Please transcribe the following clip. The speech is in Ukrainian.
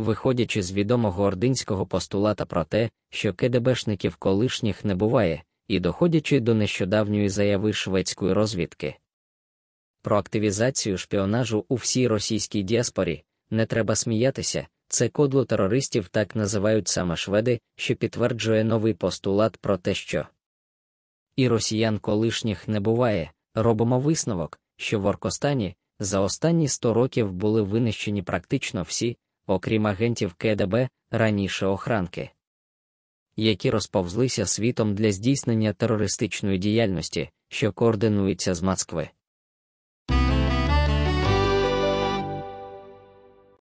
виходячи з відомого ординського постулата про те, що КДБшників колишніх не буває, і доходячи до нещодавньої заяви шведської розвідки. Про активізацію шпіонажу у всій російській діаспорі не треба сміятися, це кодло терористів так називають саме шведи, що підтверджує новий постулат про те, що і росіян колишніх не буває, робимо висновок, що в Оркостані за останні 100 років були винищені практично всі, окрім агентів КДБ, раніше охранки, які розповзлися світом для здійснення терористичної діяльності, що координується з Москви.